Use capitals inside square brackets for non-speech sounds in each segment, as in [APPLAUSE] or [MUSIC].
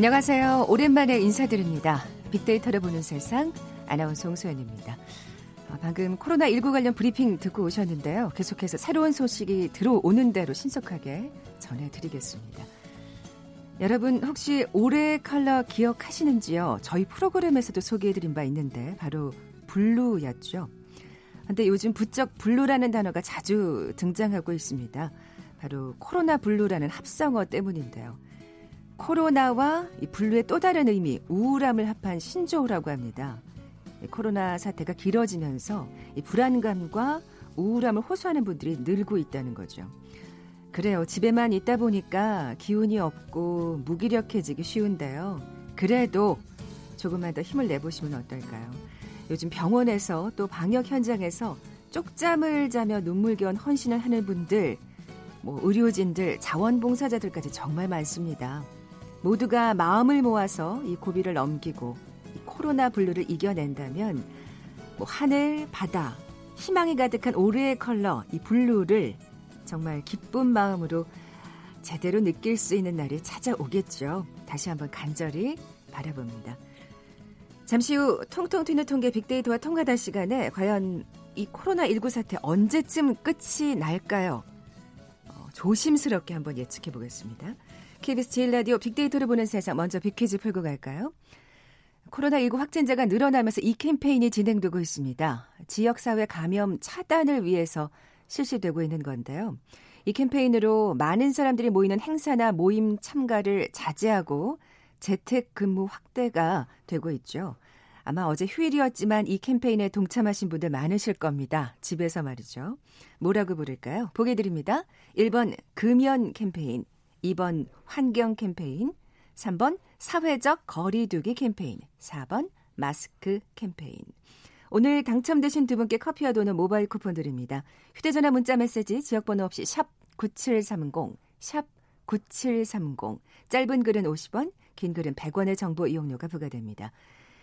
안녕하세요. 오랜만에 인사드립니다. 빅데이터를 보는 세상 아나운서 홍소연입니다. 아, 방금 코로나19 관련 브리핑 듣고 오셨는데요. 계속해서 새로운 소식이 들어오는 대로 신속하게 전해드리겠습니다. 여러분 혹시 올해 컬러 기억하시는지요? 저희 프로그램에서도 소개해드린 바 있는데 바로 블루였죠. 근데 요즘 부쩍 블루라는 단어가 자주 등장하고 있습니다. 바로 코로나 블루라는 합성어 때문인데요. 코로나와 이 블루의 또 다른 의미, 우울함을 합한 신조어라고 합니다. 코로나 사태가 길어지면서 이 불안감과 우울함을 호소하는 분들이 늘고 있다는 거죠. 그래요. 집에만 있다 보니까 기운이 없고 무기력해지기 쉬운데요. 그래도 조금만 더 힘을 내보시면 어떨까요? 요즘 병원에서 또 방역 현장에서 쪽잠을 자며 눈물겨운 헌신을 하는 분들, 뭐 의료진들, 자원봉사자들까지 정말 많습니다. 모두가 마음을 모아서 이 고비를 넘기고 이 코로나 블루를 이겨낸다면 뭐 하늘, 바다, 희망이 가득한 올해의 컬러 이 블루를 정말 기쁜 마음으로 제대로 느낄 수 있는 날이 찾아오겠죠. 다시 한번 간절히 바라봅니다. 잠시 후 통통 튀는 통계 빅데이터와 통과다 시간에 과연 이 코로나19 사태 언제쯤 끝이 날까요? 어, 조심스럽게 한번 예측해 보겠습니다. KBS 제일 라디오 빅데이터를 보는 세상 먼저 빅퀴즈 풀고 갈까요? 코로나19 확진자가 늘어나면서 이 캠페인이 진행되고 있습니다. 지역사회 감염 차단을 위해서 실시되고 있는 건데요. 이 캠페인으로 많은 사람들이 모이는 행사나 모임 참가를 자제하고 재택 근무 확대가 되고 있죠. 아마 어제 휴일이었지만 이 캠페인에 동참하신 분들 많으실 겁니다. 집에서 말이죠. 뭐라고 부를까요? 보게 드립니다. 1번 금연 캠페인, 2번 환경 캠페인, 3번 사회적 거리두기 캠페인, 4번 마스크 캠페인. 오늘 당첨되신 두 분께 커피와 도는 모바일 쿠폰 드립니다. 휴대전화 문자 메시지 지역번호 없이 샵 9730, 샵 9730. 짧은 글은 50원, 긴 글은 100원의 정보 이용료가 부과됩니다.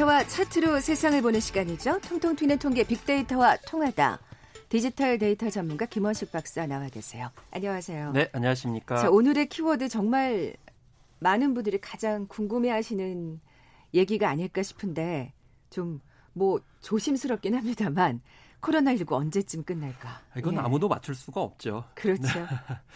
데이터와 차트로 세상을 보는 시간이죠. 통통 튀는 통계 빅데이터와 통하다. 디지털 데이터 전문가 김원식 박사 나와 계세요. 안녕하세요. 네, 안녕하십니까. 자, 오늘의 키워드 정말 많은 분들이 가장 궁금해하시는 얘기가 아닐까 싶은데 좀 뭐 조심스럽긴 합니다만 코로나19 언제쯤 끝날까? 이건 예. 아무도 맞출 수가 없죠. 그렇죠.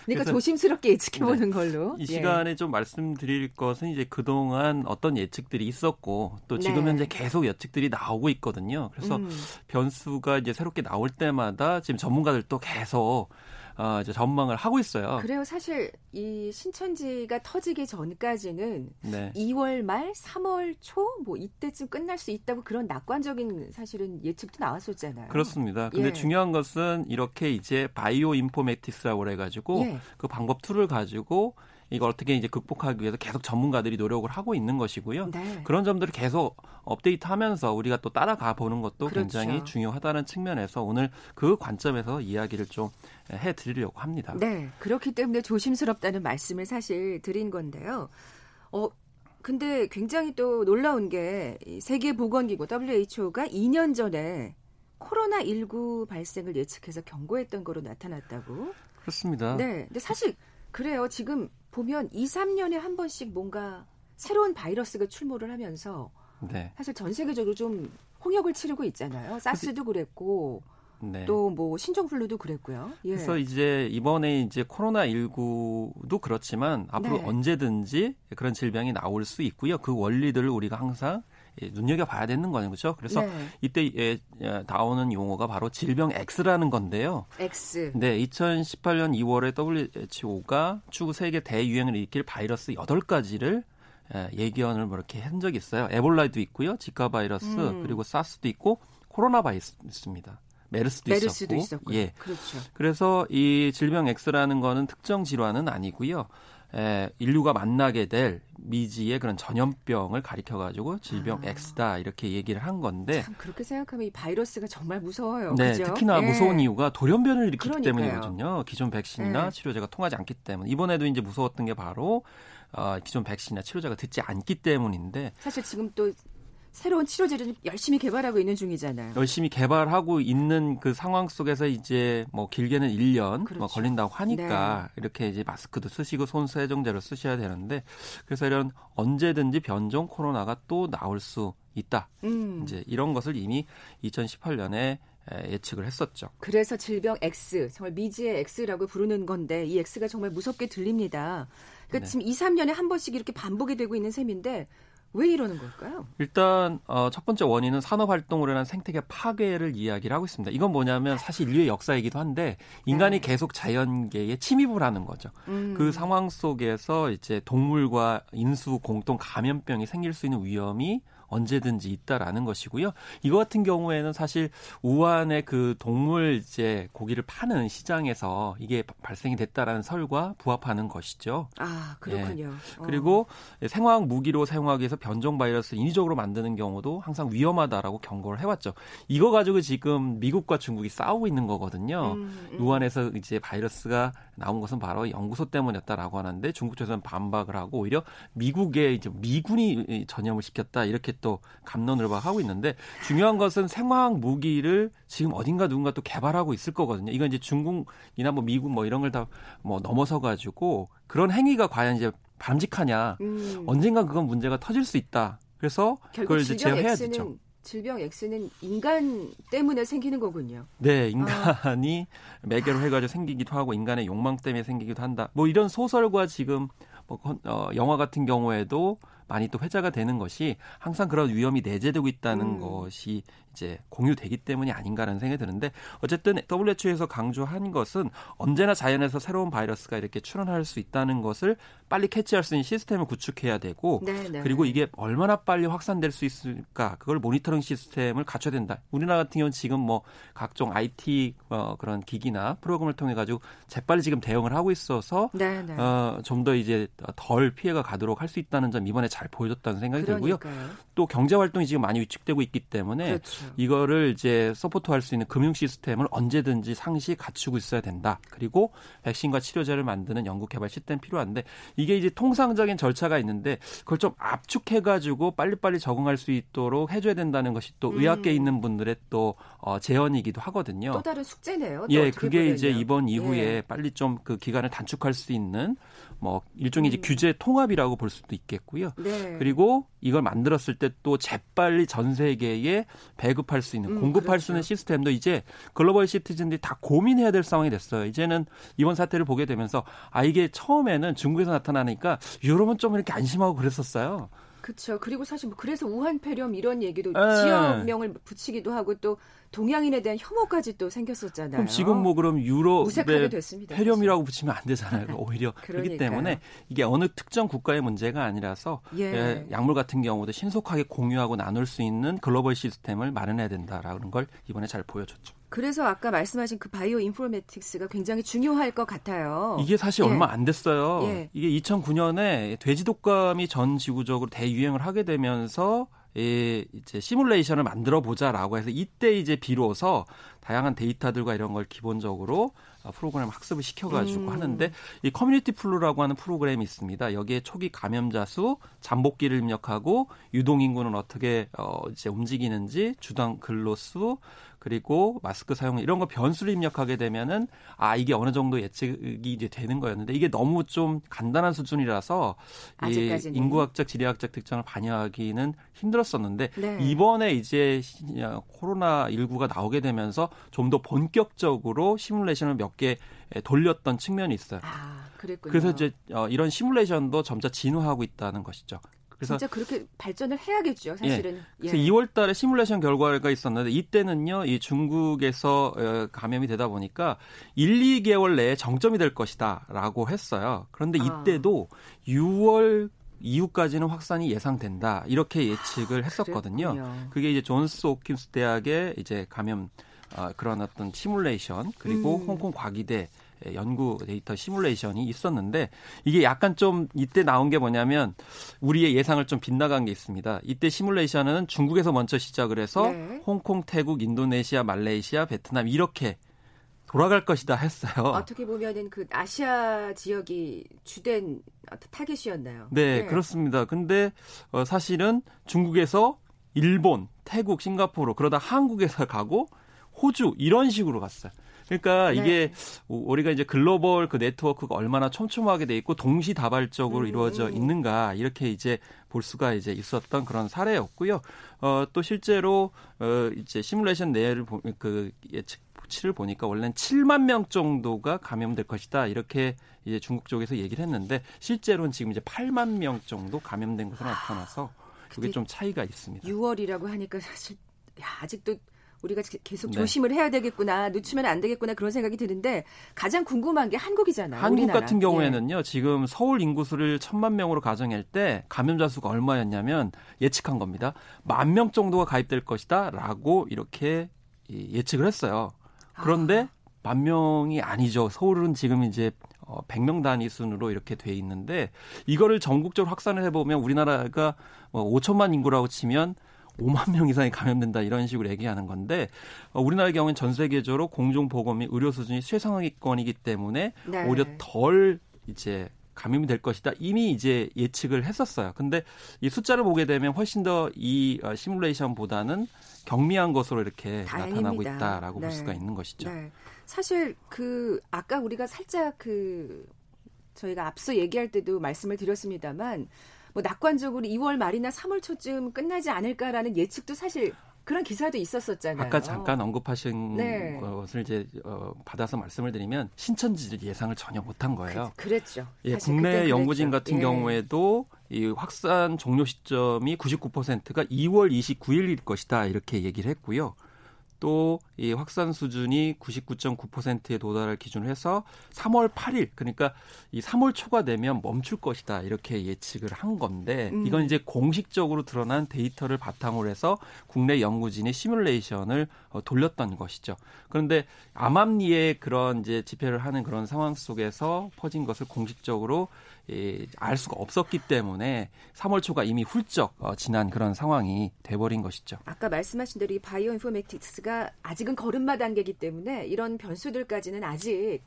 그러니까 조심스럽게 예측해보는 네. 걸로. 이 예. 시간에 예. 좀 말씀드릴 것은 이제 그동안 어떤 예측들이 있었고 또 지금 네. 현재 계속 예측들이 나오고 있거든요. 그래서 음. 변수가 이제 새롭게 나올 때마다 지금 전문가들도 계속 어, 이제 전망을 하고 있어요. 그래요. 사실 이 신천지가 터지기 전까지는 네. 2월 말, 3월 초 뭐 이때쯤 끝날 수 있다고 그런 낙관적인 사실은 예측도 나왔었잖아요. 그렇습니다. 근데 예. 중요한 것은 이렇게 이제 bioinformatics라고 그래 가지고 예. 그 방법 툴을 가지고 이걸 어떻게 이제 극복하기 위해서 계속 전문가들이 노력을 하고 있는 것이고요. 네. 그런 점들을 계속 업데이트하면서 우리가 또 따라가 보는 것도 그렇죠. 굉장히 중요하다는 측면에서 오늘 그 관점에서 이야기를 좀 해드리려고 합니다. 네, 그렇기 때문에 조심스럽다는 말씀을 사실 드린 건데요. 어, 근데 굉장히 또 놀라운 게 세계보건기구 WHO가 2년 전에 코로나19 발생을 예측해서 경고했던 거로 나타났다고. 그렇습니다. 네. 근데 사실 그래요. 지금 보면 2, 3년에 한 번씩 뭔가 새로운 바이러스가 출몰을 하면서 네. 사실 전 세계적으로 좀 홍역을 치르고 있잖아요. 사스도 그랬고 네. 또뭐 신종플루도 그랬고요. 예. 그래서 이제 이번에 이제 코로나 19도 그렇지만 앞으로 네. 언제든지 그런 질병이 나올 수 있고요. 그 원리들을 우리가 항상 예, 눈여겨 봐야 되는 거는 거죠. 그래서 네. 이때 예, 예, 나오는 용어가 바로 질병 X라는 건데요. X. 네, 2018년 2월에 WHO가 추후 세계 대유행을 일으킬 바이러스 8가지를 예, 예견을 뭐 이렇게 한 적이 있어요. 에볼라도 있고요, 지카 바이러스 음. 그리고 사스도 있고 코로나 바이러스입니다. 메르스도, 메르스도 있었고, 있었고요. 예. 그렇죠. 그래서 이 질병 X라는 거는 특정 질환은 아니고요. 에, 인류가 만나게 될 미지의 그런 전염병을 가리켜 가지고 질병 아. X다 이렇게 얘기를 한 건데 참 그렇게 생각하면 이 바이러스가 정말 무서워요. 네, 그죠? 특히나 예. 무서운 이유가 돌연변을 일으키기 그러니까요. 때문이거든요. 기존 백신이나 예. 치료제가 통하지 않기 때문에 이번에도 이제 무서웠던 게 바로 어, 기존 백신이나 치료제가 듣지 않기 때문인데 사실 지금 또 새로운 치료제를 열심히 개발하고 있는 중이잖아요. 열심히 개발하고 있는 그 상황 속에서 이제 뭐 길게는 1년 뭐 그렇죠. 뭐 걸린다고 하니까 네. 이렇게 이제 마스크도 쓰시고 손 세정제를 쓰셔야 되는데 그래서 이런 언제든지 변종 코로나가 또 나올 수 있다. 음. 이제 이런 것을 이미 2018년에 예측을 했었죠. 그래서 질병 X, 정말 미지의 X라고 부르는 건데 이 X가 정말 무섭게 들립니다. 그러니까 네. 지금 2, 3년에 한 번씩 이렇게 반복이 되고 있는 셈인데 왜 이러는 걸까요? 일단 어, 첫 번째 원인은 산업 활동으로 인한 생태계 파괴를 이야기를 하고 있습니다. 이건 뭐냐면 사실 인류의 역사이기도 한데 인간이 네. 계속 자연계에 침입을 하는 거죠. 음. 그 상황 속에서 이제 동물과 인수 공동 감염병이 생길 수 있는 위험이 언제든지 있다라는 것이고요. 이거 같은 경우에는 사실 우한의 그 동물 이제 고기를 파는 시장에서 이게 발생이 됐다라는 설과 부합하는 것이죠. 아 그렇군요. 예. 그리고 어. 생화학 무기로 사용하기 위해서 변종 바이러스 인위적으로 만드는 경우도 항상 위험하다라고 경고를 해왔죠. 이거 가지고 지금 미국과 중국이 싸우고 있는 거거든요. 음, 음. 우한에서 이제 바이러스가 나온 것은 바로 연구소 때문이었다라고 하는데 중국 쪽에서는 반박을 하고 오히려 미국의 이제 미군이 전염을 시켰다 이렇게 또 감론을 박하고 있는데 중요한 것은 생화학 무기를 지금 어딘가 누군가 또 개발하고 있을 거거든요. 이건 이제 중국이나 뭐 미국 뭐 이런 걸 다 뭐 넘어서 가지고 그런 행위가 과연 이제 바람직하냐 음. 언젠가 그건 문제가 터질 수 있다. 그래서 그걸 이제 제어해야 되죠. 질병 X는 인간 때문에 생기는 거군요. 네, 인간이 아. 매개로 해가지고 생기기도 하고 인간의 욕망 때문에 생기기도 한다. 뭐 이런 소설과 지금 뭐 어, 영화 같은 경우에도 많이 또 회자가 되는 것이 항상 그런 위험이 내재되고 있다는 음. 것이 이제 공유되기 때문이 아닌가라는 생각이 드는데 어쨌든 WHO에서 강조한 것은 언제나 자연에서 새로운 바이러스가 이렇게 출현할 수 있다는 것을 빨리 캐치할 수 있는 시스템을 구축해야 되고 네네. 네. 그리고 이게 얼마나 빨리 확산될 수 있을까 그걸 모니터링 시스템을 갖춰야 된다. 우리나라 같은 경우는 지금 뭐 각종 IT 어, 그런 기기나 프로그램을 통해 가지고 재빨리 지금 대응을 하고 있어서 네, 네. 어, 좀 더 이제 덜 피해가 가도록 할 수 있다는 점 이번에 잘 보여줬다는 생각이 그러니까요. 들고요. 또 경제 활동이 지금 많이 위축되고 있기 때문에 그렇죠. 그렇죠. 이거를 이제 서포트할 수 있는 금융 시스템을 언제든지 상시 갖추고 있어야 된다. 그리고 백신과 치료제를 만드는 연구 개발 시스템 필요한데 이게 이제 통상적인 절차가 있는데 그걸 좀 압축해 가지고 빨리빨리 적응할 수 있도록 해줘야 된다는 것이 또 음. 의학계에 있는 분들의 또 어, 제언이기도 하거든요. 또 다른 숙제네요. 예, 그게 보면요. 이제 이번 이후에 예. 빨리 좀 그 기간을 단축할 수 있는 뭐 일종의 이제 음. 규제 통합이라고 볼 수도 있겠고요. 네. 그리고 이걸 만들었을 때 또 재빨리 전 세계에 배급할 수 있는 음, 공급할 그렇죠. 수 있는 시스템도 이제 글로벌 시티즌들이 다 고민해야 될 상황이 됐어요. 이제는 이번 사태를 보게 되면서 아 이게 처음에는 중국에서 나타나니까 유럽은 좀 이렇게 안심하고 그랬었어요. 그렇죠. 그리고 사실 뭐 그래서 우한 폐렴 이런 얘기도 네. 지역명을 붙이기도 하고 또 동양인에 대한 혐오까지 또 생겼었잖아요. 그럼 지금 뭐 그럼 유럽의 폐렴이라고 붙이면 안 되잖아요. [LAUGHS] 오히려 그렇기 때문에 이게 어느 특정 국가의 문제가 아니라서 예. 예. 약물 같은 경우도 신속하게 공유하고 나눌 수 있는 글로벌 시스템을 마련해야 된다라는 걸 이번에 잘 보여줬죠. 그래서 아까 말씀하신 그 bioinformatics가 굉장히 중요할 것 같아요. 이게 사실 예. 얼마 안 됐어요. 예. 이게 2009년에 돼지 독감이 전 지구적으로 대유행을 하게 되면서 이 이제 시뮬레이션을 만들어 보자라고 해서 이때 이제 비로소 다양한 데이터들과 이런 걸 기본적으로 프로그램 학습을 시켜가지고 음. 하는데 이 Community Flu라고 하는 프로그램이 있습니다. 여기에 초기 감염자 수, 잠복기를 입력하고 유동 인구는 어떻게 어 이제 움직이는지, 주당 근로 수, 그리고 마스크 사용 이런 거 변수를 입력하게 되면은 아 이게 어느 정도 예측이 이제 되는 거였는데 이게 너무 좀 간단한 수준이라서 이 인구학적 지리학적 특징을 반영하기는 힘들었었는데 네. 이번에 이제 코로나 19가 나오게 되면서 좀 더 본격적으로 시뮬레이션을 몇 개 돌렸던 측면이 있어요. 아. 그래서 이제 어, 이런 시뮬레이션도 점차 진화하고 있다는 것이죠. 그래서 진짜 그렇게 발전을 해야겠죠, 예. 사실은. 예. 그래서 예. 2월 달에 시뮬레이션 결과가 있었는데 이때는요, 이 중국에서 어, 감염이 되다 보니까 1, 2개월 내에 정점이 될 것이다라고 했어요. 그런데 아. 이때도 아. 6월 이후까지는 확산이 예상된다. 이렇게 예측을 아, 했었거든요. 그 그게 이제 존스 홉킨스 대학의 이제 감염 어, 그런 어떤 시뮬레이션 그리고 음. 홍콩 과기대 연구 데이터 시뮬레이션이 있었는데 이게 약간 좀 이때 나온 게 뭐냐면 우리의 예상을 좀 빗나간 게 있습니다. 이때 시뮬레이션은 중국에서 먼저 시작을 해서 네. 홍콩, 태국, 인도네시아, 말레이시아, 베트남 이렇게 돌아갈 것이다 했어요. 어떻게 보면은 그 아시아 지역이 주된 타겟이었나요? 네, 네. 그렇습니다. 근데 어, 사실은 중국에서 일본, 태국, 싱가포르 그러다 한국에서 가고 호주 이런 식으로 갔어요. 그러니까 네. 이게 우리가 이제 글로벌 그 네트워크가 얼마나 촘촘하게 돼 있고 동시다발적으로 음. 이루어져 있는가 이렇게 이제 볼 수가 이제 있었던 그런 사례였고요. 어, 또 실제로 어, 이제 시뮬레이션 내를 그 예측치를 보니까 원래는 7만 명 정도가 감염될 것이다 이렇게 이제 중국 쪽에서 얘기를 했는데 실제로는 지금 이제 8만 명 정도 감염된 것으로 나타나서 그게 좀 차이가 있습니다. 6월이라고 하니까 사실 야, 아직도 우리가 계속 네. 조심을 해야 되겠구나, 늦추면 안 되겠구나 그런 생각이 드는데 가장 궁금한 게 한국이잖아요. 한국 우리나라. 같은 경우에는요, 예. 지금 서울 인구수를 천만 명으로 가정할 때 감염자 수가 얼마였냐면 예측한 겁니다. 만 명 정도가 가입될 것이다라고 이렇게 예측을 했어요. 그런데 아. 만 명이 아니죠. 서울은 지금 이제 어, 100명 단위 순으로 이렇게 돼 있는데 이거를 전국적으로 확산을 해보면 우리나라가 뭐 5천만 인구라고 치면 5만 명 이상이 감염된다 이런 식으로 얘기하는 건데 어, 우리나라의 경우는 전 세계적으로 공중 보건 및 의료 수준이 최상위권이기 때문에 네. 오히려 덜 이제 감염이 될 것이다. 이미 이제 예측을 했었어요. 근데 이 숫자를 보게 되면 훨씬 더이 어, 시뮬레이션보다는 경미한 것으로 이렇게 다행입니다. 나타나고 있다라고 네. 볼 수가 있는 것이죠. 네. 사실 그 아까 우리가 살짝 그 저희가 앞서 얘기할 때도 말씀을 드렸습니다만 뭐 낙관적으로 2월 말이나 3월 초쯤 끝나지 않을까라는 예측도 사실 그런 기사도 있었었잖아요. 아까 잠깐 언급하신 네. 것을 이제 어, 받아서 말씀을 드리면 신천지 예상을 전혀 못한 거예요. 그, 랬죠 예, 국내 연구진 같은 예. 경우에도 이 확산 종료 시점이 99%가 2월 29일일 것이다 이렇게 얘기를 했고요. 또 이 확산 수준이 99.9%에 도달할 기준으로 해서 3월 8일 그러니까 이 3월 초가 되면 멈출 것이다 이렇게 예측을 한 건데 음. 이건 이제 공식적으로 드러난 데이터를 바탕으로 해서 국내 연구진의 시뮬레이션을 어, 돌렸던 것이죠. 그런데 암암리에 그런 이제 집회를 하는 그런 상황 속에서 퍼진 것을 공식적으로 예, 알 수가 없었기 때문에 3월 초가 이미 훌쩍 어, 지난 그런 상황이 돼버린 것이죠. 아까 말씀하신 대로 이 바이오 인포메틱스가 아직은 걸음마 단계이기 때문에 이런 변수들까지는 아직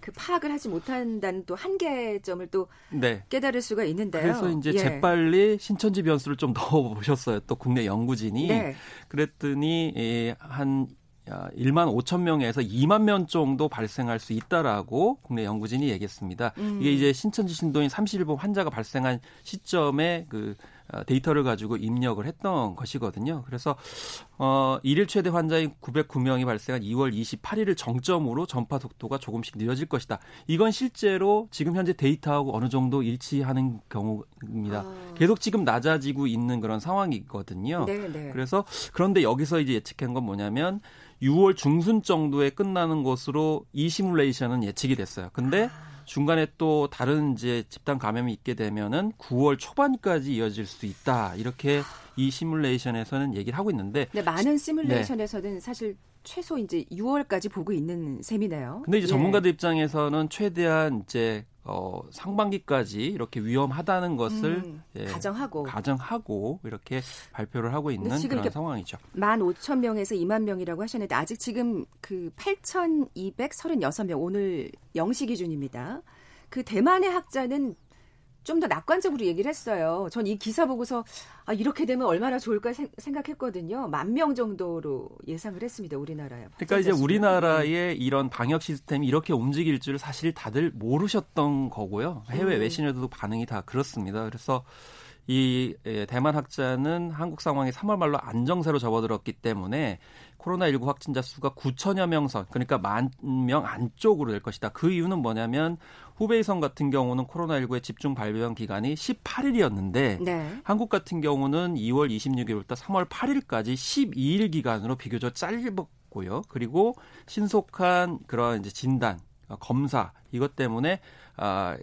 그 파악을 하지 못한다는 또 한계점을 또 네. 깨달을 수가 있는데요. 그래서 이제 예. 재빨리 신천지 변수를 좀 [LAUGHS] 더 보셨어요. 또 국내 연구진이 네. 그랬더니 예, 한 1만 5천 명에서 2만 명 정도 발생할 수 있다라고 국내 연구진이 얘기했습니다. 음. 이게 이제 신천지 신도인 31번 환자가 발생한 시점에 그 어, 데이터를 가지고 입력을 했던 것이거든요. 그래서 어 일일 최대 환자인 909명이 발생한 2월 28일을 정점으로 전파 속도가 조금씩 느려질 것이다. 이건 실제로 지금 현재 데이터하고 어느 정도 일치하는 경우입니다. 아. 계속 지금 낮아지고 있는 그런 상황이거든요. 네네. 네. 그래서 그런데 여기서 이제 예측한 건 뭐냐면 6월 중순 정도에 끝나는 것으로 이 시뮬레이션은 예측이 됐어요. 근데 아. 중간에 또 다른 이제 집단 감염이 있게 되면은 9월 초반까지 이어질 수 있다. 이렇게 이 시뮬레이션에서는 얘기를 하고 있는데 네, 많은 시뮬레이션에서는 네. 사실 최소 이제 6월까지 보고 있는 셈이네요. 근데 이제 예. 전문가들 입장에서는 최대한 이제 어, 상반기까지 이렇게 위험하다는 것을 음, 예, 가정하고 가정하고 이렇게 발표를 하고 있는 그런 상황이죠. 1만 5천 명에서 2만 명이라고 하셨는데 아직 지금 그 8,236명 오늘 0시 기준입니다. 그 대만의 학자는 좀 더 낙관적으로 얘기를 했어요. 전 이 기사 보고서 아, 이렇게 되면 얼마나 좋을까 생 각했거든요. 만 명 정도로 예상을 했습니다. 우리나라에. 그러니까 이제 우리나라의 네. 이런 방역 시스템이 이렇게 움직일 줄 사실 다들 모르셨던 거고요. 해외 음. 외신에도 반응이 다 그렇습니다. 그래서 이 예, 대만 학자는 한국 상황이 3월 말로 안정세로 접어들었기 때문에 코로나19 확진자 수가 9천여 명 선, 그러니까 만 명 안쪽으로 될 것이다. 그 이유는 뭐냐면 후베이성 같은 경우는 코로나19의 집중 발병 기간이 18일이었는데 네. 한국 같은 경우는 2월 26일부터 3월 8일까지 12일 기간으로 비교적 짧았고요. 그리고 신속한 그런 이제 진단 검사 이것 때문에 아,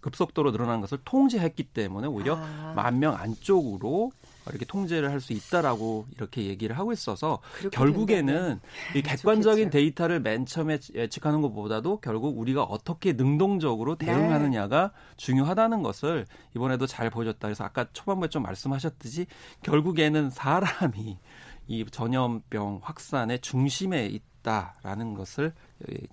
급속도로 늘어난 것을 통제했기 때문에 오히려 아. 만명 안쪽으로 이렇게 통제를 할 수 있다라고 이렇게 얘기를 하고 있어서 결국에는 이 객관적인 좋겠죠. 데이터를 맨 처음에 예측하는 것보다도 결국 우리가 어떻게 능동적으로 네. 대응하느냐가 네. 중요하다는 것을 이번에도 잘 보여줬다. 그래서 아까 초반부에 좀 말씀하셨듯이 결국에는 사람이 이 전염병 확산의 중심에 있다라는 것을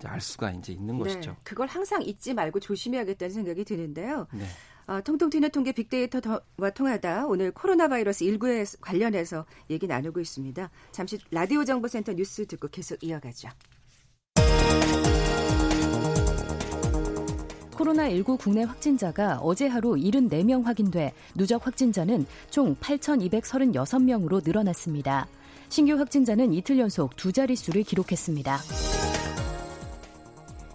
알 수가 이제 있는 네, 것이죠. 그걸 항상 잊지 말고 조심해야겠다는 생각이 드는데요. 네. 어, 통통 튀는 통계 빅데이터와 통하다 오늘 코로나 바이러스 19에 관련해서 얘기 나누고 있습니다. 잠시 라디오 정보센터 뉴스 듣고 계속 이어가죠. 코로나19 국내 확진자가 어제 하루 74명 확인돼 누적 확진자는 총 8,236명으로 늘어났습니다. 신규 확진자는 이틀 연속 두 자릿수를 기록했습니다.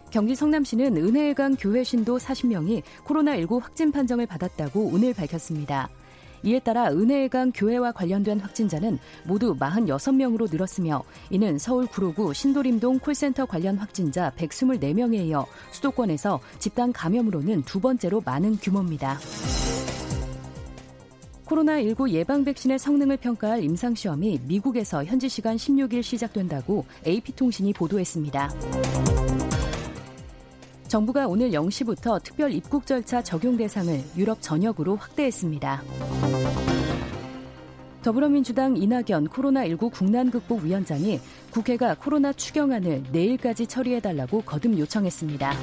경기 성남시는 은혜강 교회 신도 40명이 코로나19 확진 판정을 받았다고 오늘 밝혔습니다. 이에 따라 은혜강 교회와 관련된 확진자는 모두 46명으로 늘었으며 이는 서울 구로구 신도림동 콜센터 관련 확진자 124명에 이어 수도권에서 집단 감염으로는 두 번째로 많은 규모입니다. 코로나19 예방 백신의 성능을 평가할 임상시험이 미국에서 현지 시간 16일 시작된다고 AP통신이 보도했습니다. 정부가 오늘 0시부터 특별 입국 절차 적용 대상을 유럽 전역으로 확대했습니다. 더불어민주당 이낙연 코로나19 국난극복 위원장이 국회가 코로나 추경안을 내일까지 처리해달라고 거듭 요청했습니다.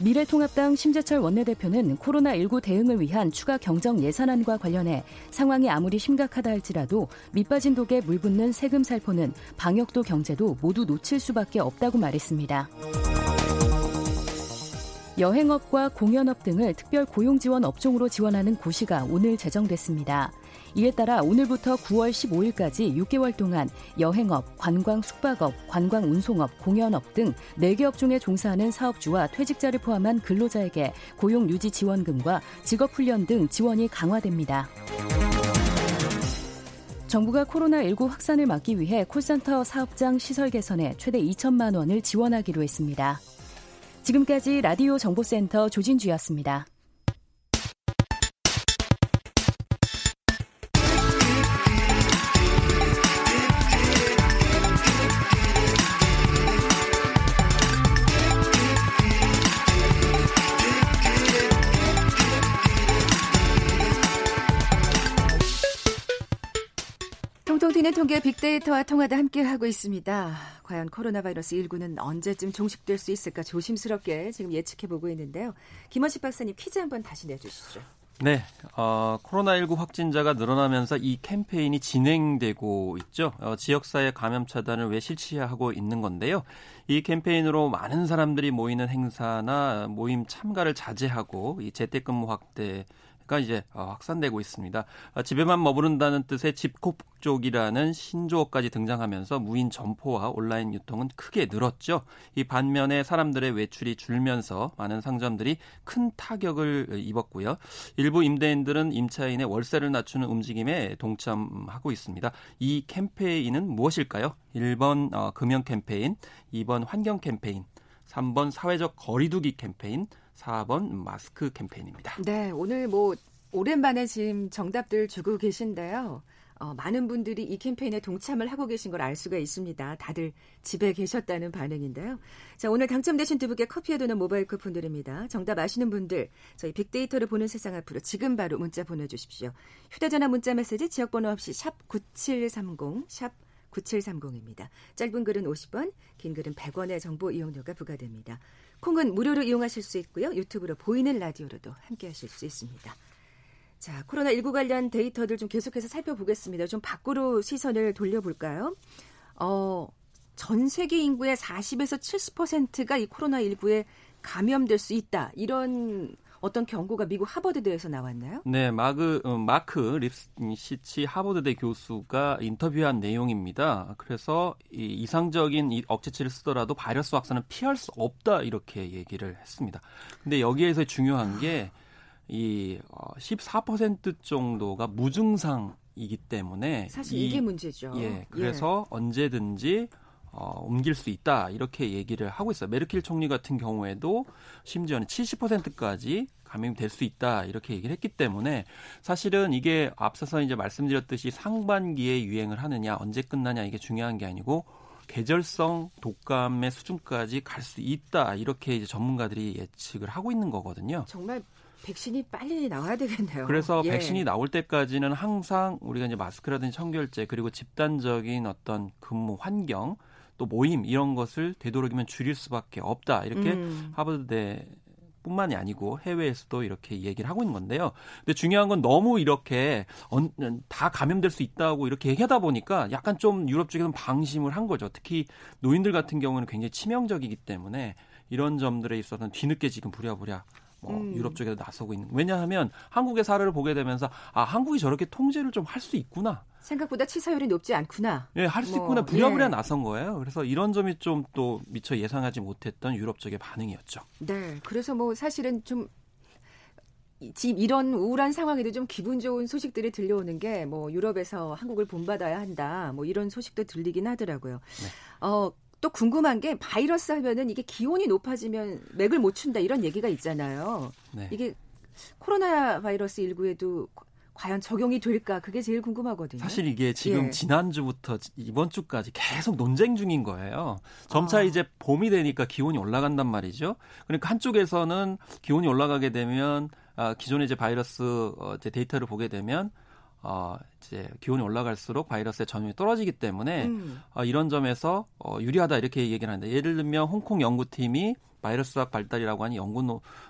미래통합당 심재철 원내대표는 코로나19 대응을 위한 추가 경정 예산안과 관련해 상황이 아무리 심각하다 할지라도 밑빠진 독에 물붓는 세금 살포는 방역도 경제도 모두 놓칠 수밖에 없다고 말했습니다. 여행업과 공연업 등을 특별 고용 지원 업종으로 지원하는 고시가 오늘 제정됐습니다. 이에 따라 오늘부터 9월 15일까지 6개월 동안 여행업, 관광 숙박업, 관광 운송업, 공연업 등 4개 업종에 종사하는 사업주와 퇴직자를 포함한 근로자에게 고용 유지 지원금과 직업 훈련 등 지원이 강화됩니다. 정부가 코로나19 확산을 막기 위해 콜센터 사업장 시설 개선에 최대 2천만 원을 지원하기로 했습니다. 지금까지 라디오 정보센터 조진주였습니다. 통계 빅데이터와 통하다 함께하고 있습니다. 과연 코로나 바이러스 19는 언제쯤 종식될 수 있을까 조심스럽게 지금 예측해보고 있는데요. 김원식 박사님 퀴즈 한번 다시 내주시죠. 네, 어, 코로나19 확진자가 늘어나면서 이 캠페인이 진행되고 있죠. 어, 지역사회 감염 차단을 왜 실시하고 있는 건데요. 이 캠페인으로 많은 사람들이 모이는 행사나 모임 참가를 자제하고 이 재택근무 확대 가 이제 어, 확산되고 있습니다. 어, 집에만 머무른다는 뜻의 집콕족이라는 신조어까지 등장하면서 무인 점포와 온라인 유통은 크게 늘었죠. 이 반면에 사람들의 외출이 줄면서 많은 상점들이 큰 타격을 입었고요. 일부 임대인들은 임차인의 월세를 낮추는 움직임에 동참하고 있습니다. 이 캠페인은 무엇일까요? 1번 어, 금연 캠페인, 2번 환경 캠페인, 3번 사회적 거리두기 캠페인, 4번 마스크 캠페인입니다. 네, 오늘 뭐 오랜만에 지금 정답들 주고 계신데요. 어, 많은 분들이 이 캠페인에 동참을 하고 계신 걸 알 수가 있습니다. 다들 집에 계셨다는 반응인데요. 자, 오늘 당첨되신 두 분께 커피에 도는 모바일 쿠폰 드립니다. 정답 아시는 분들, 저희 빅데이터를 보는 세상 앞으로 지금 바로 문자 보내주십시오. 휴대전화 문자 메시지 지역번호 없이 샵 9730, 샵 9730입니다. 짧은 글은 50원, 긴 글은 100원의 정보 이용료가 부과됩니다. 콩은 무료로 이용하실 수 있고요. 유튜브로 보이는 라디오로도 함께 하실 수 있습니다. 자, 코로나19 관련 데이터들 좀 계속해서 살펴보겠습니다. 좀 밖으로 시선을 돌려볼까요? 어, 전 세계 인구의 40에서 70%가 이 코로나19에 감염될 수 있다. 이런 어떤 경고가 미국 하버드대에서 나왔나요? 네, 마그, 어, 마크 립시치 하버드대 교수가 인터뷰한 내용입니다. 그래서 이 이상적인 이 억제치를 쓰더라도 바이러스 확산은 피할 수 없다 이렇게 얘기를 했습니다. 근데 여기에서 중요한 게 이 14% 어, 정도가 무증상 이기 때문에 사실 이 게 문제죠. 예, 그래서 예. 언제든지 어, 옮길 수 있다 이렇게 얘기를 하고 있어요. 메르켈 총리 같은 경우에도 심지어는 70%까지 감염이 될 수 있다 이렇게 얘기를 했기 때문에 사실은 이게 앞서서 이제 말씀드렸듯이 상반기에 유행을 하느냐 언제 끝나냐 이게 중요한 게 아니고 계절성 독감의 수준까지 갈 수 있다 이렇게 이제 전문가들이 예측을 하고 있는 거거든요. 정말 백신이 빨리 나와야 되겠네요. 그래서 예. 백신이 나올 때까지는 항상 우리가 이제 마스크라든지 청결제 그리고 집단적인 어떤 근무 환경 또 모임 이런 것을 되도록이면 줄일 수밖에 없다 이렇게 음. 하버드대 뿐만이 아니고 해외에서도 이렇게 얘기를 하고 있는 건데요. 근데 중요한 건 너무 이렇게 다 감염될 수 있다고 이렇게 얘기하다 보니까 약간 좀 유럽 쪽에서는 방심을 한 거죠. 특히 노인들 같은 경우는 굉장히 치명적이기 때문에 이런 점들에 있어서는 뒤늦게 지금 부랴부랴 뭐 음. 유럽 쪽에서 나서고 있는. 왜냐하면 한국의 사례를 보게 되면서 아 한국이 저렇게 통제를 좀 할 수 있구나. 생각보다 치사율이 높지 않구나. 예, 할수 뭐, 있구나. 부랴부랴 예. 나선 거예요. 그래서 이런 점이 좀 또 미처 예상하지 못했던 유럽 쪽의 반응이었죠. 네. 그래서 뭐 사실은 좀 지금 이런 우울한 상황에도 좀 기분 좋은 소식들이 들려오는 게 뭐 유럽에서 한국을 본받아야 한다. 뭐 이런 소식도 들리긴 하더라고요. 네. 어, 또 궁금한 게 바이러스 하면은 이게 기온이 높아지면 맥을 못 춘다 이런 얘기가 있잖아요. 네. 이게 코로나 바이러스 19에도 과연 적용이 될까 그게 제일 궁금하거든요. 사실 이게 지금 예. 지난주부터 이번 주까지 계속 논쟁 중인 거예요. 점차 아. 이제 봄이 되니까 기온이 올라간단 말이죠. 그러니까 한쪽에서는 기온이 올라가게 되면 아, 기존의 이제 바이러스 어, 이제 데이터를 보게 되면 어, 이제 기온이 올라갈수록 바이러스의 전염이 떨어지기 때문에 음. 어, 이런 점에서 어, 유리하다 이렇게 얘기를 하는데 예를 들면 홍콩 연구팀이 바이러스학 발달이라고 하는 연구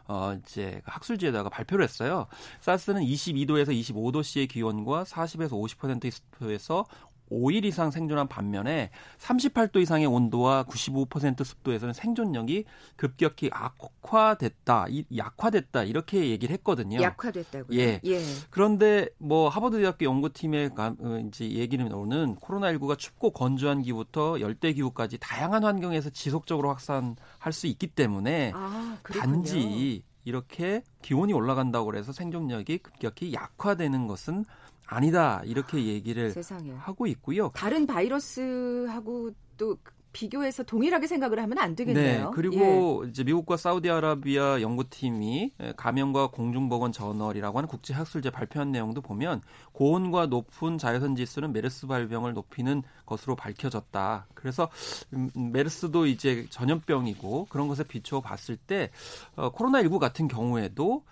어 이제 학술지에다가 발표를 했어요. 사스는 22도에서 25도씨의 기온과 40에서 50%의 습도에서 5일 이상 생존한 반면에 38도 이상의 온도와 95% 습도에서는 생존력이 급격히 악화됐다, 약화됐다 이렇게 얘기를 했거든요. 약화됐다고요? 예. 예. 그런데 뭐 하버드 대학교 연구팀의 어, 이제 얘기로는 코로나19가 춥고 건조한 기후부터 열대 기후까지 다양한 환경에서 지속적으로 확산할 수 있기 때문에 아, 단지 이렇게 기온이 올라간다고 해서 생존력이 급격히 약화되는 것은 아니다 이렇게 얘기를 세상에. 하고 있고요. 다른 바이러스하고 또 비교해서 동일하게 생각을 하면 안 되겠네요. 네, 그리고 예. 이제 미국과 사우디아라비아 연구팀이 감염과 공중보건 저널이라고 하는 국제 학술제 발표한 내용도 보면 고온과 높은 자외선 지수는 메르스 발병을 높이는 것으로 밝혀졌다. 그래서 음, 메르스도 이제 전염병이고 그런 것에 비추어 봤을 때 어, 코로나 19 같은 경우에도 어,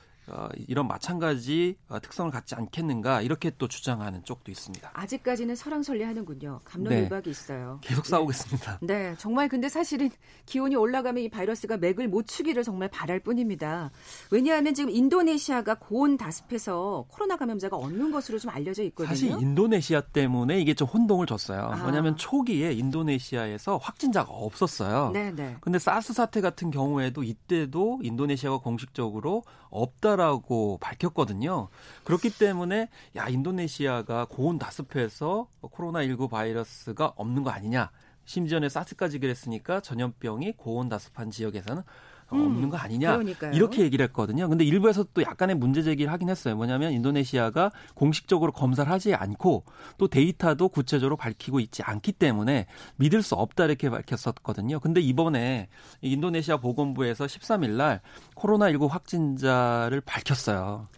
이런 마찬가지 어, 특성을 갖지 않겠는가 이렇게 또 주장하는 쪽도 있습니다. 아직까지는 설왕설래하는군요. 감론 네. 유박이 있어요. 계속 싸우고 네. 네, 정말 근데 사실은 기온이 올라가면 이 바이러스가 맥을 못 추기를 정말 바랄 뿐입니다. 왜냐하면 지금 인도네시아가 고온 다습해서 코로나 감염자가 없는 것으로 좀 알려져 있거든요. 사실 인도네시아 때문에 이게 좀 혼동을 줬어요. 아. 왜냐하면 초기에 인도네시아에서 확진자가 없었어요. 네, 네. 근데 사스 사태 같은 경우에도 이때도 인도네시아가 공식적으로 없다. 있다라고 밝혔거든요. 그렇기 때문에 야 인도네시아가 고온 다습해서 코로나19 바이러스가 없는 거 아니냐. 심지어는 사스까지 그랬으니까 전염병이 고온 다습한 지역에서는 음, 없는 거 아니냐 그러니까요. 이렇게 얘기를 했거든요. 근데 일부에서 또 약간의 문제 제기를 하긴 했어요. 뭐냐면 인도네시아가 공식적으로 검사를 하지 않고 또 데이터도 구체적으로 밝히고 있지 않기 때문에 믿을 수 없다 이렇게 밝혔었거든요. 근데 이번에 인도네시아 보건부에서 13일 날 코로나19 확진자를 밝혔어요.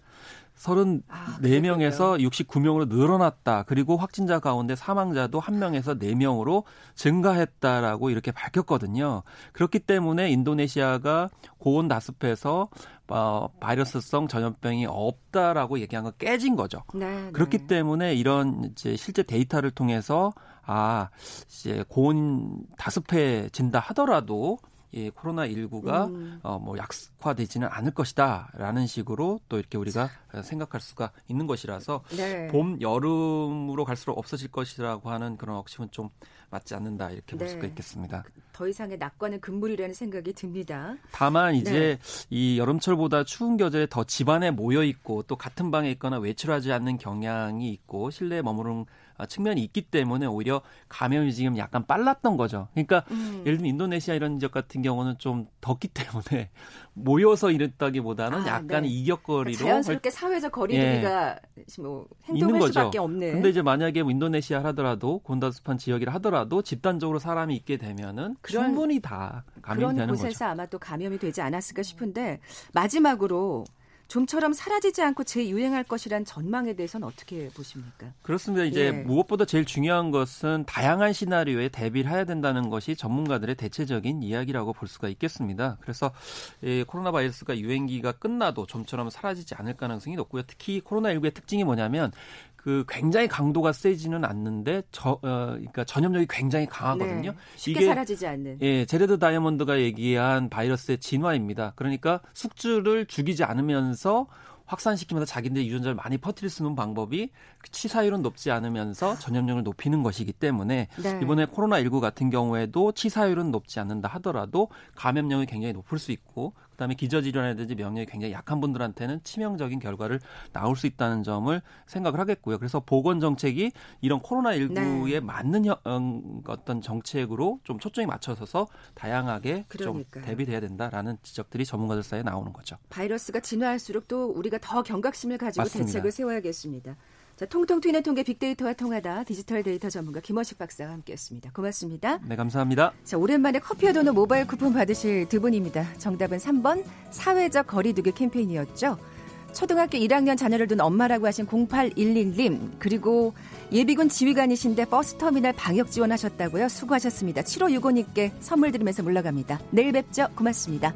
34명에서 아, 69명으로 늘어났다. 그리고 확진자 가운데 사망자도 1명에서 4명으로 증가했다라고 이렇게 밝혔거든요. 그렇기 때문에 인도네시아가 고온 다습해서 어, 바이러스성 전염병이 없다라고 얘기한 건 깨진 거죠. 네, 네. 그렇기 때문에 이런 이제 실제 데이터를 통해서 아, 이제 고온 다습해진다 하더라도 이 코로나 19가 음. 어뭐 약화되지는 않을 것이다라는 식으로 또 이렇게 우리가 생각할 수가 있는 것이라서 네. 봄 여름으로 갈수록 없어질 것이라고 하는 그런 억측은 좀 맞지 않는다 이렇게 볼 네. 수가 있겠습니다. 더 이상의 낙관은 금물이라는 생각이 듭니다. 다만 이제 네. 이 여름철보다 추운 겨울에 더 집안에 모여 있고 또 같은 방에 있거나 외출하지 않는 경향이 있고 실내에 머무른 측면이 있기 때문에 오히려 감염이 지금 약간 빨랐던 거죠. 그러니까 음. 예를 들면 인도네시아 이런 지역 같은 경우는 좀 덥기 때문에 [LAUGHS] 모여서 이랬다기보다는 아, 약간 네. 이격거리로 그러니까 자연스럽게 사회적 거리두기가 예. 뭐 행동할 수밖에 없는. 근데 이제 만약에 인도네시아 하더라도 곤다스판 지역이라 하더라도 집단적으로 사람이 있게 되면은 그런, 충분히 다 감염이 되는 거죠. 그런 곳에서 아마 또 감염이 되지 않았을까 싶은데 마지막으로 좀처럼 사라지지 않고 재유행할 것이란 전망에 대해서는 어떻게 보십니까? 그렇습니다. 이제 예. 무엇보다 제일 중요한 것은 다양한 시나리오에 대비를 해야 된다는 것이 전문가들의 대체적인 이야기라고 볼 수가 있겠습니다. 그래서 이 코로나 바이러스가 유행기가 끝나도 좀처럼 사라지지 않을 가능성이 높고요. 특히 코로나19의 특징이 뭐냐면 그 굉장히 강도가 세지는 않는데 저 어, 그러니까 전염력이 굉장히 강하거든요. 네, 쉽게 이게, 사라지지 않는. 예, 제레드 다이아몬드가 얘기한 바이러스의 진화입니다. 그러니까 숙주를 죽이지 않으면서 확산시키면서 자기네 유전자를 많이 퍼뜨릴 수 있는 방법이 치사율은 높지 않으면서 전염력을 높이는 것이기 때문에 네. 이번에 코로나 19 같은 경우에도 치사율은 높지 않는다 하더라도 감염력이 굉장히 높을 수 있고 그다음에 기저질환이라든지 명령이 굉장히 약한 분들한테는 치명적인 결과를 나올 수 있다는 점을 생각을 하겠고요. 그래서 보건 정책이 이런 코로나 19에 네. 맞는 음, 어떤 정책으로 좀 초점이 맞춰서서 다양하게 그러니까요. 좀 대비돼야 된다라는 지적들이 전문가들 사이에 나오는 거죠. 바이러스가 진화할수록 또 우리가 더 경각심을 가지고 맞습니다. 대책을 세워야겠습니다. 자, 통통 튀는 통계 빅데이터와 통하다 디지털 데이터 전문가 김원식 박사와 함께했습니다. 고맙습니다. 네, 감사합니다. 자, 오랜만에 커피와 도넛 모바일 쿠폰 받으실 두 분입니다. 정답은 3번 사회적 거리두기 캠페인이었죠. 초등학교 1학년 자녀를 둔 엄마라고 하신 0811님 그리고 예비군 지휘관이신데 버스터미널 방역 지원하셨다고요. 수고하셨습니다. 7565님께 선물 드리면서 물러갑니다. 내일 뵙죠. 고맙습니다.